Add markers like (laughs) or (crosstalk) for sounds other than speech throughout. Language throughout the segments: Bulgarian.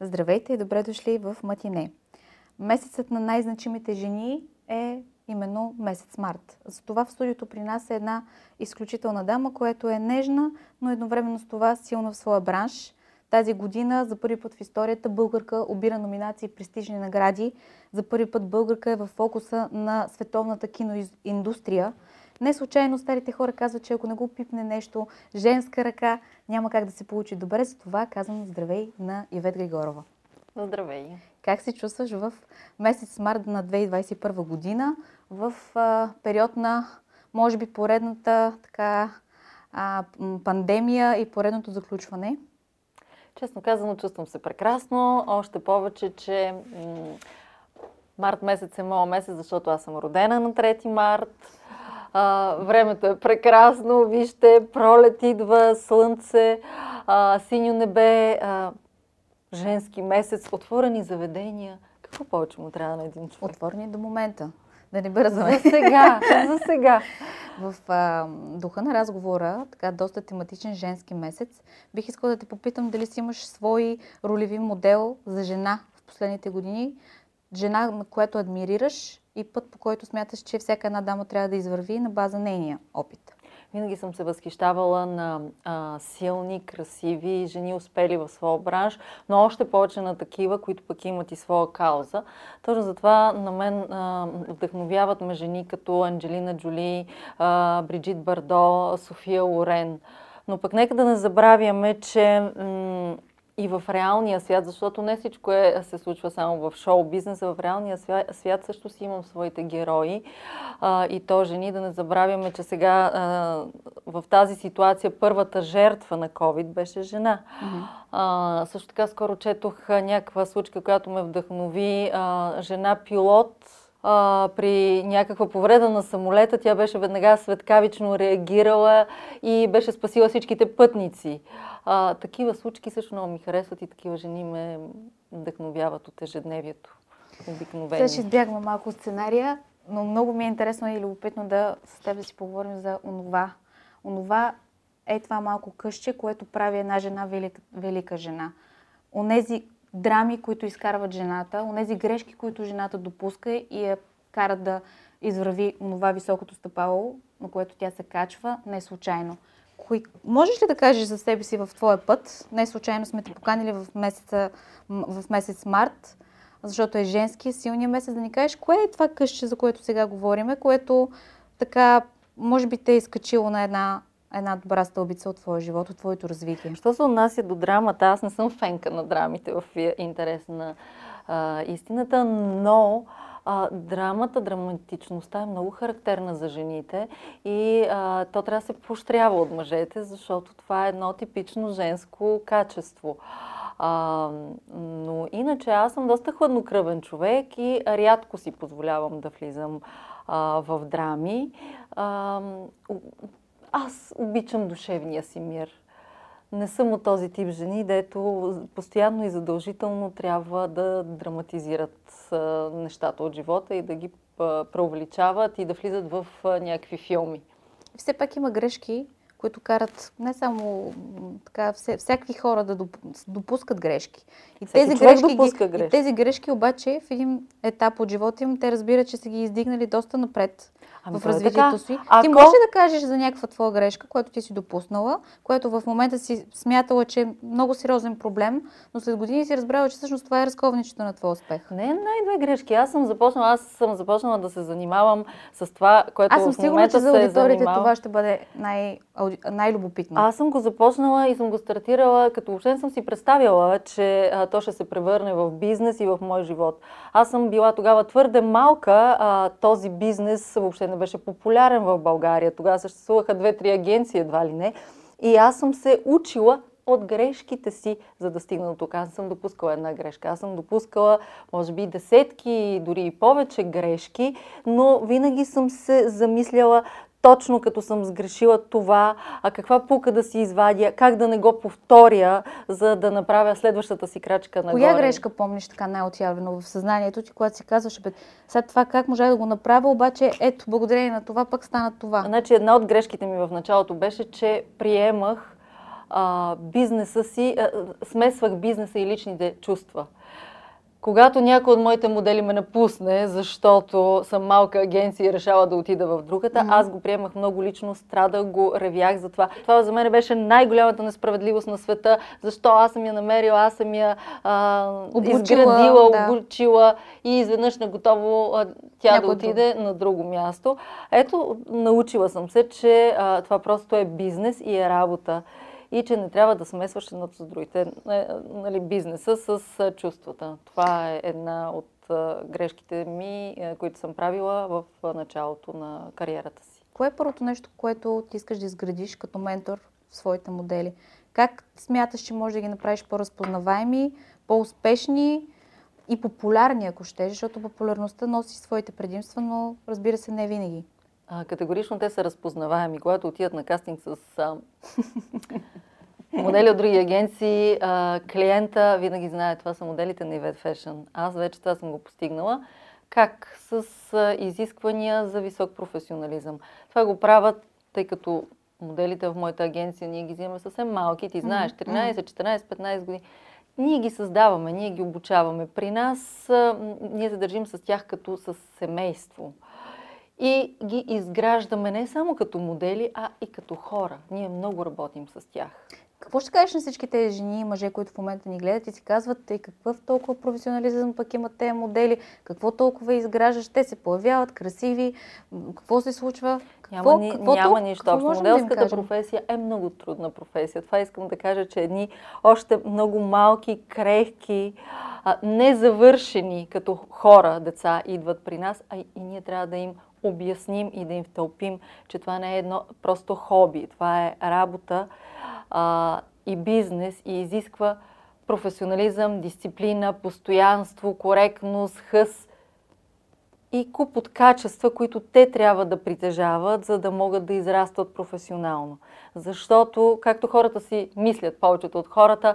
Здравейте и добре дошли в Матине. Месецът на най-значимите жени е именно месец март. Затова в студиото при нас е една изключителна дама, която е нежна, но едновременно с това силна в своя бранш. Тази година за първи път в историята българка обира номинации и престижни награди. За първи път българка е в фокуса на световната киноиндустрия. Не случайно старите хора казват, че ако не го пипне нещо женска ръка, няма как да се получи добре. За това казвам здравей на Ивет Григорова. Здравей! Как се чувстваш в месец март на 2021 година, в а, период на, може би, поредната така, а, пандемия и поредното заключване? Честно казано, чувствам се прекрасно. Още повече, че м- март месец е моят месец, защото аз съм родена на 3 март. А, времето е прекрасно, вижте, пролет идва, слънце, а, синьо небе, а, женски месец, отворени заведения. Какво повече му трябва на един човек? Отворени до момента. Да не бързаме. За сега, за сега. В а, духа на разговора, така доста тематичен женски месец, бих искала да те попитам дали си имаш свой ролеви модел за жена в последните години. Жена, на която адмирираш и път, по който смяташ, че всяка една дама трябва да извърви на база нейния опит. Винаги съм се възхищавала на а, силни, красиви жени, успели в своя бранш, но още повече на такива, които пък имат и своя кауза. Точно затова на мен а, вдъхновяват ме жени като Анджелина Джоли, а, Бриджит Бардо, София Лорен. Но пък нека да не забравяме, че м- и в реалния свят, защото не всичко е, се случва само в шоу бизнеса, в реалния свят, свят също си имам своите герои а, и то жени. Да не забравяме, че сега а, в тази ситуация първата жертва на COVID беше жена. Mm-hmm. А, също така скоро четох някаква случка, която ме вдъхнови. А, жена пилот, а, при някаква повреда на самолета, тя беше веднага светкавично реагирала и беше спасила всичките пътници. А, такива случки също много ми харесват и такива жени ме вдъхновяват от ежедневието. Обикновено. Сега ще избягвам малко сценария, но много ми е интересно и любопитно да с теб да си поговорим за онова. Онова е това малко къще, което прави една жена велика, велика жена. Онези драми, които изкарват жената, онези грешки, които жената допуска и я карат да извърви онова високото стъпало, на което тя се качва, не случайно. Кои... Можеш ли да кажеш за себе си в твоя път? Не случайно сме те поканили в, месеца, в месец март, защото е женски, силния месец, да ни кажеш кое е това къще, за което сега говориме, което така, може би те е изкачило на една една добра стълбица от твоя живот, от твоето развитие? Що се отнася до драмата, аз не съм фенка на драмите в интерес на а, истината, но а, драмата, драматичността е много характерна за жените и а, то трябва да се поощрява от мъжете, защото това е едно типично женско качество. А, но иначе аз съм доста хладнокръвен човек и рядко си позволявам да влизам а, в драми. А, аз обичам душевния си мир. Не съм от този тип жени, дето постоянно и задължително трябва да драматизират нещата от живота и да ги преувеличават и да влизат в някакви филми. Все пак има грешки, които карат не само така, всякакви хора да допускат грешки. И тези, грешки, ги, грешки. и тези грешки обаче в един етап от живота им те разбират, че са ги издигнали доста напред ами в е развитието така. си. Ако... Ти можеш ли да кажеш за някаква твоя грешка, която ти си допуснала, което в момента си смятала, че е много сериозен проблем, но след години си разбрала, че всъщност това е разковничето на твоя успех? Не, най-две грешки. Аз съм започнала, аз съм започнала да се занимавам с това, което аз съм в момента че за аудиторите занимава... това ще бъде най- най-любопитно. Аз съм го започнала и съм го стартирала, като въобще съм си представила, че а, то ще се превърне в бизнес и в мой живот. Аз съм била тогава твърде малка, а, този бизнес въобще не беше популярен в България. Тогава съществуваха две-три агенции, едва ли не. И аз съм се учила от грешките си, за да стигна до тук. Аз съм допускала една грешка. Аз съм допускала, може би, десетки, дори и повече грешки, но винаги съм се замисляла точно като съм сгрешила това, а каква пука да си извадя, как да не го повторя, за да направя следващата си крачка нагоре. Коя грешка помниш така най-отявлено в съзнанието ти, когато си казваш, бе, след това как може да го направя, обаче ето, благодарение на това пък стана това. Значи една от грешките ми в началото беше, че приемах а, бизнеса си, а, смесвах бизнеса и личните чувства. Когато някой от моите модели ме напусне, защото съм малка агенция и решава да отида в другата, mm-hmm. аз го приемах много лично, страдах го, ревях за това. Това за мен беше най-голямата несправедливост на света. Защо аз съм я намерила, аз съм я а, обучила, изградила, да. обучила и изведнъж на готово а, тя Някой да отиде друг. на друго място. Ето, научила съм се, че а, това просто е бизнес и е работа и че не трябва да смесваш едното с другите, е, нали, бизнеса с чувствата. Това е една от грешките ми, е, които съм правила в началото на кариерата си. Кое е първото нещо, което ти искаш да изградиш като ментор в своите модели? Как смяташ, че можеш да ги направиш по-разпознаваеми, по-успешни и популярни, ако ще, защото популярността носи своите предимства, но разбира се не винаги. А, категорично те са разпознаваеми. Когато отидат на кастинг с а, модели от други агенции, а, клиента винаги знае, това са моделите на Ivет Fashion. Аз вече това съм го постигнала. Как? С а, изисквания за висок професионализъм. Това го правят, тъй като моделите в моята агенция ние ги взимаме съвсем малки. Ти знаеш, 13, 14, 15 години. Ние ги създаваме, ние ги обучаваме. При нас а, ние се държим с тях като с семейство и ги изграждаме не само като модели, а и като хора. Ние много работим с тях. Какво ще кажеш на всички тези жени и мъже, които в момента ни гледат и си казват, тъй какъв толкова професионализъм пък имат тези модели, какво толкова изграждаш, те се появяват красиви, какво се случва? Какво, няма, ни, какво няма нищо какво общо. Моделската да професия е много трудна професия. Това искам да кажа, че едни още много малки, крехки, незавършени като хора деца идват при нас, а и ние трябва да им обясним и да им втълпим, че това не е едно просто хоби, това е работа а, и бизнес и изисква професионализъм, дисциплина, постоянство, коректност, хъс и куп от качества, които те трябва да притежават, за да могат да израстват професионално. Защото, както хората си мислят, повечето от хората,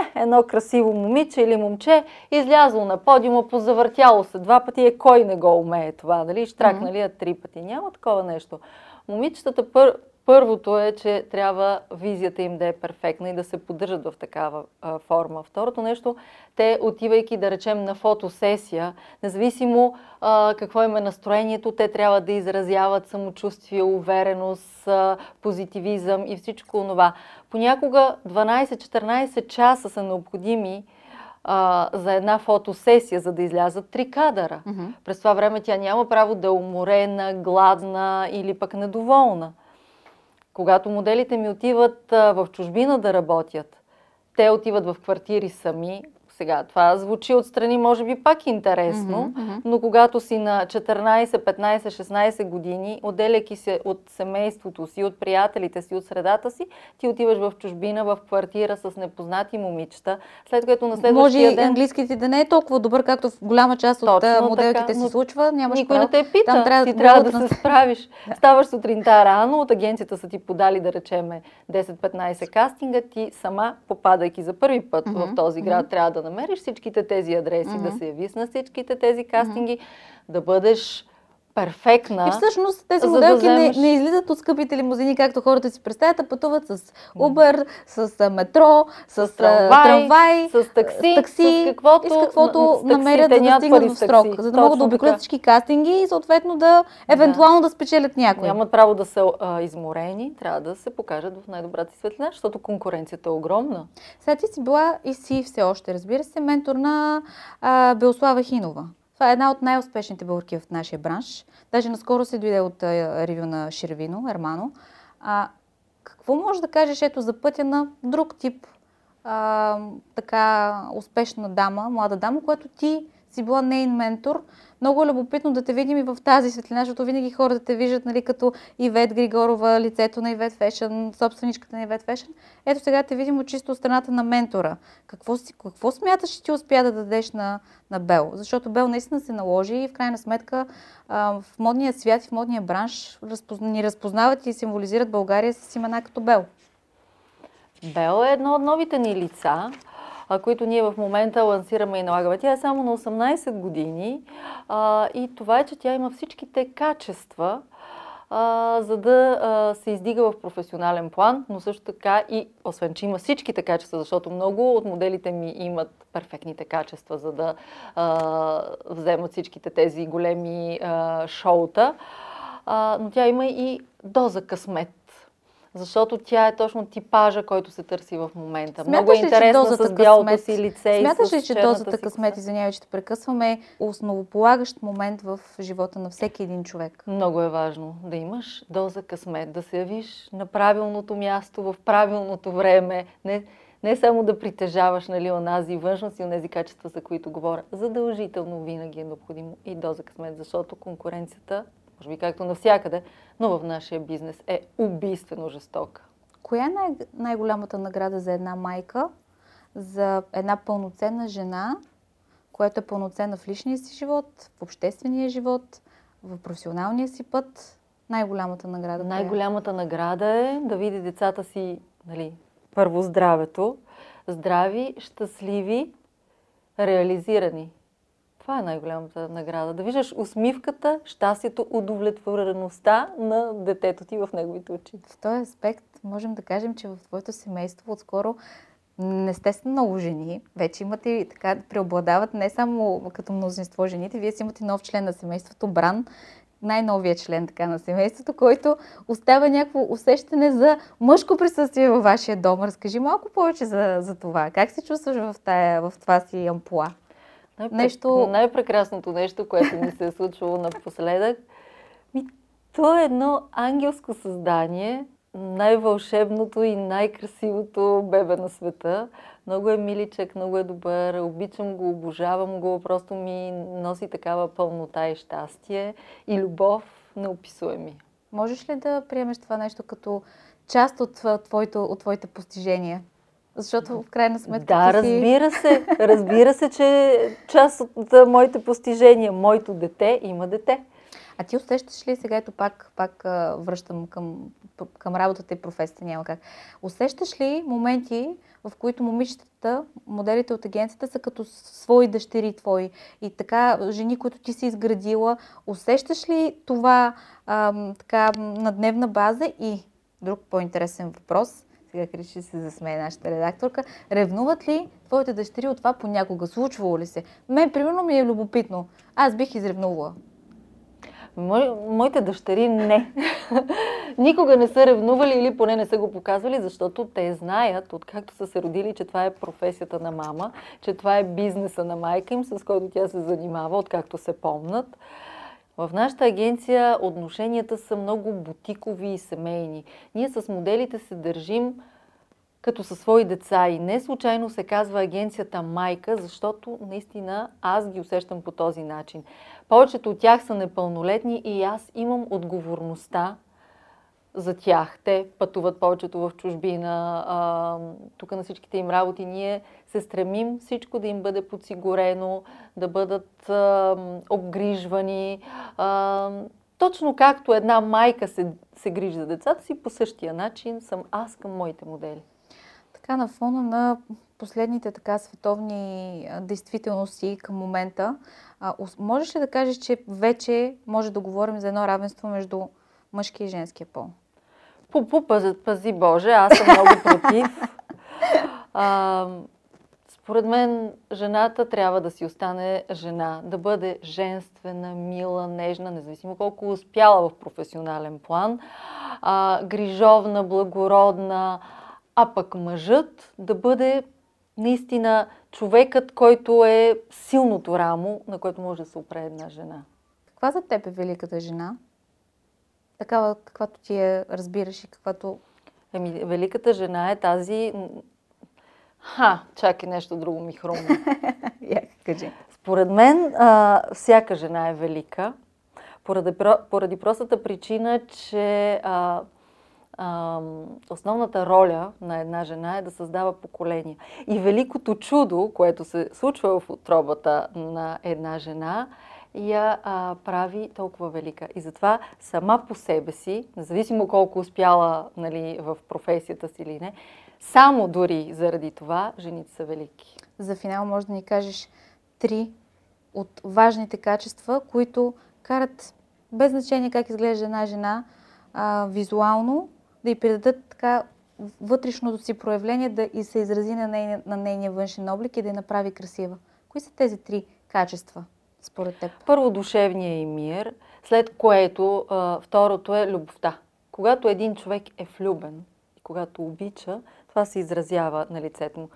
е, едно красиво момиче или момче, излязло на подиума, позавъртяло се два пъти, е кой не го умее това, нали? Штракнали mm-hmm. три пъти. Няма такова нещо. Момичетата пър, Първото е, че трябва визията им да е перфектна и да се поддържат в такава а, форма. Второто нещо, те отивайки да речем на фотосесия, независимо а, какво им е настроението, те трябва да изразяват самочувствие, увереност, а, позитивизъм и всичко това. Понякога 12-14 часа са необходими а, за една фотосесия, за да излязат три кадъра. Mm-hmm. През това време тя няма право да е уморена, гладна или пък недоволна. Когато моделите ми отиват в чужбина да работят, те отиват в квартири сами, сега, това звучи отстрани, може би пак интересно, mm-hmm, но когато си на 14, 15, 16 години, отделяйки се от семейството си, от приятелите си, от средата си, ти отиваш в чужбина, в квартира с непознати момичета, след което на следващия може ден... английски ти да не е толкова добър, както в голяма част от Точно моделките така, се случва, нямаш Никой не те пита, Там трябва ти трябва да, (laughs) да се справиш. Ставаш сутринта рано, от агенцията са ти подали, да речеме, 10-15 кастинга, ти сама, попадайки за първи път mm-hmm, в този град, mm-hmm. трябва да намериш всичките тези адреси, mm-hmm. да се явиш на всичките тези кастинги, mm-hmm. да бъдеш перфектна. И всъщност тези моделки да вземеш... не, не излизат от скъпите лимузини, както хората си представят, а пътуват с Uber, с метро, с, с трамвай, трамвай, с такси, такси, с каквото, и с каквото с намерят да стигнат в срок, за да могат да обиколят всички кастинги и съответно да евентуално да, да спечелят някой. Нямат право да са а, изморени, трябва да се покажат в най-добрата си светлина, защото конкуренцията е огромна. Сега ти си била и си все още, разбира се, ментор на а, Белослава Хинова. Това е една от най-успешните българки в нашия бранш. Даже наскоро се дойде от ревю на Шервино, Ермано. А, какво може да кажеш ето за пътя на друг тип а, така успешна дама, млада дама, която ти си била нейн ментор. Много е любопитно да те видим и в тази светлина, защото винаги хората те виждат нали, като Ивет Григорова, лицето на Ивет Фешън, собственичката на Ивет Фешън. Ето сега те видим от чисто от страната на ментора. Какво, си, какво смяташ, че ти успя да дадеш на, на Бел? Защото Бел наистина се наложи и в крайна сметка а, в модния свят и в модния бранш разпозна, ни разпознават и символизират България с имена като Бел. Бел е едно от новите ни лица които ние в момента лансираме и налагаме. Тя е само на 18 години и това е, че тя има всичките качества, а, за да а, се издига в професионален план, но също така и, освен че има всичките качества, защото много от моделите ми имат перфектните качества, за да а, вземат всичките тези големи а, шоута, а, но тя има и доза късмет защото тя е точно типажа, който се търси в момента. Смяташ Много е интересна с бялото си лице Смяташ ли, че дозата късмет, извинявай, че те прекъсваме, е основополагащ момент в живота на всеки един човек? Много е важно да имаш доза късмет, да се явиш на правилното място, в правилното време. Не, не само да притежаваш нали, онази външност и онези качества, за които говоря. Задължително винаги е необходимо и доза късмет, защото конкуренцията може би както навсякъде, но в нашия бизнес е убийствено жестока. Коя е най- най-голямата награда за една майка, за една пълноценна жена, която е пълноценна в личния си живот, в обществения живот, в професионалния си път? Най-голямата награда. Е? Най-голямата награда е да види децата си, нали, първо здравето, здрави, щастливи, реализирани. Това е най-голямата награда. Да виждаш усмивката, щастието, удовлетвореността на детето ти в неговите очи. В този аспект можем да кажем, че в твоето семейство отскоро не сте много жени. Вече имате и така преобладават не само като мнозинство жените, вие си имате нов член на семейството, Бран, най-новия член така на семейството, който оставя някакво усещане за мъжко присъствие във вашия дом. Разкажи малко повече за, за това. Как се чувстваш в, тая, в това си ампула? Най- нещо... Най-прекрасното нещо, което ми се е случвало напоследък, ми, то е едно ангелско създание, най-вълшебното и най-красивото бебе на света. Много е миличък, много е добър, обичам го, обожавам го, просто ми носи такава пълнота и щастие и любов неописуеми. Можеш ли да приемеш това нещо като част от, твоето, от твоите постижения? Защото в крайна сметка. Да, ти разбира си... се. Разбира се, че част от моите постижения, моето дете има дете. А ти усещаш ли, сега ето пак, пак връщам към, към работата и професията, няма как. Усещаш ли моменти, в които момичетата, моделите от агенцията са като свои дъщери твои и така жени, които ти си изградила, усещаш ли това ам, така на дневна база и друг по-интересен въпрос – сега кричи, че се засмее нашата редакторка. Ревнуват ли твоите дъщери от това понякога? Случвало ли се? Мен, примерно, ми е любопитно. Аз бих изревнувала. Мо, моите дъщери не. (laughs) Никога не са ревнували или поне не са го показвали, защото те знаят, откакто са се родили, че това е професията на мама, че това е бизнеса на майка им, с който тя се занимава, откакто се помнат. В нашата агенция отношенията са много бутикови и семейни. Ние с моделите се държим като със свои деца и не случайно се казва агенцията майка, защото наистина аз ги усещам по този начин. Повечето от тях са непълнолетни и аз имам отговорността за тях. Те пътуват повечето в чужбина. тук на всичките им работи ние се стремим всичко да им бъде подсигурено, да бъдат а, обгрижвани. А, точно както една майка се, се грижи за децата си, по същия начин съм аз към моите модели. Така, на фона на последните така световни действителности към момента, а, можеш ли да кажеш, че вече може да говорим за едно равенство между мъжки и женския пол? Пупу, пази, пази Боже, аз съм много против. (laughs) А, според мен жената трябва да си остане жена, да бъде женствена, мила, нежна, независимо колко успяла в професионален план, а, грижовна, благородна, а пък мъжът да бъде наистина човекът, който е силното рамо, на което може да се опре една жена. Каква за теб е великата жена? Такава, каквато ти я разбираш и каквато... Еми, великата жена е тази Ха, чакай нещо друго ми хрумна. (laughs) Я, кажи. Според мен а, всяка жена е велика, поради, поради простата причина, че а, а, основната роля на една жена е да създава поколения. И великото чудо, което се случва в отробата на една жена, я а, прави толкова велика. И затова сама по себе си, независимо колко успяла нали, в професията си или не, само дори заради това жените са велики. За финал може да ни кажеш три от важните качества, които карат, без значение как изглежда една жена, а, визуално, да й придадат така вътрешното си проявление да и се изрази на, ней, на нейния външен облик и да я направи красива. Кои са тези три качества, според теб? Първо душевния и мир, след което а, второто е любовта. Когато един човек е влюбен и когато обича, това се изразява на лицето му.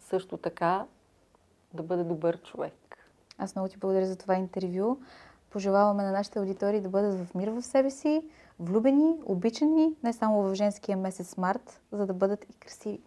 Също така да бъде добър човек. Аз много ти благодаря за това интервю. Пожелаваме на нашите аудитории да бъдат в мир в себе си, влюбени, обичани, не само в женския месец март, за да бъдат и красиви.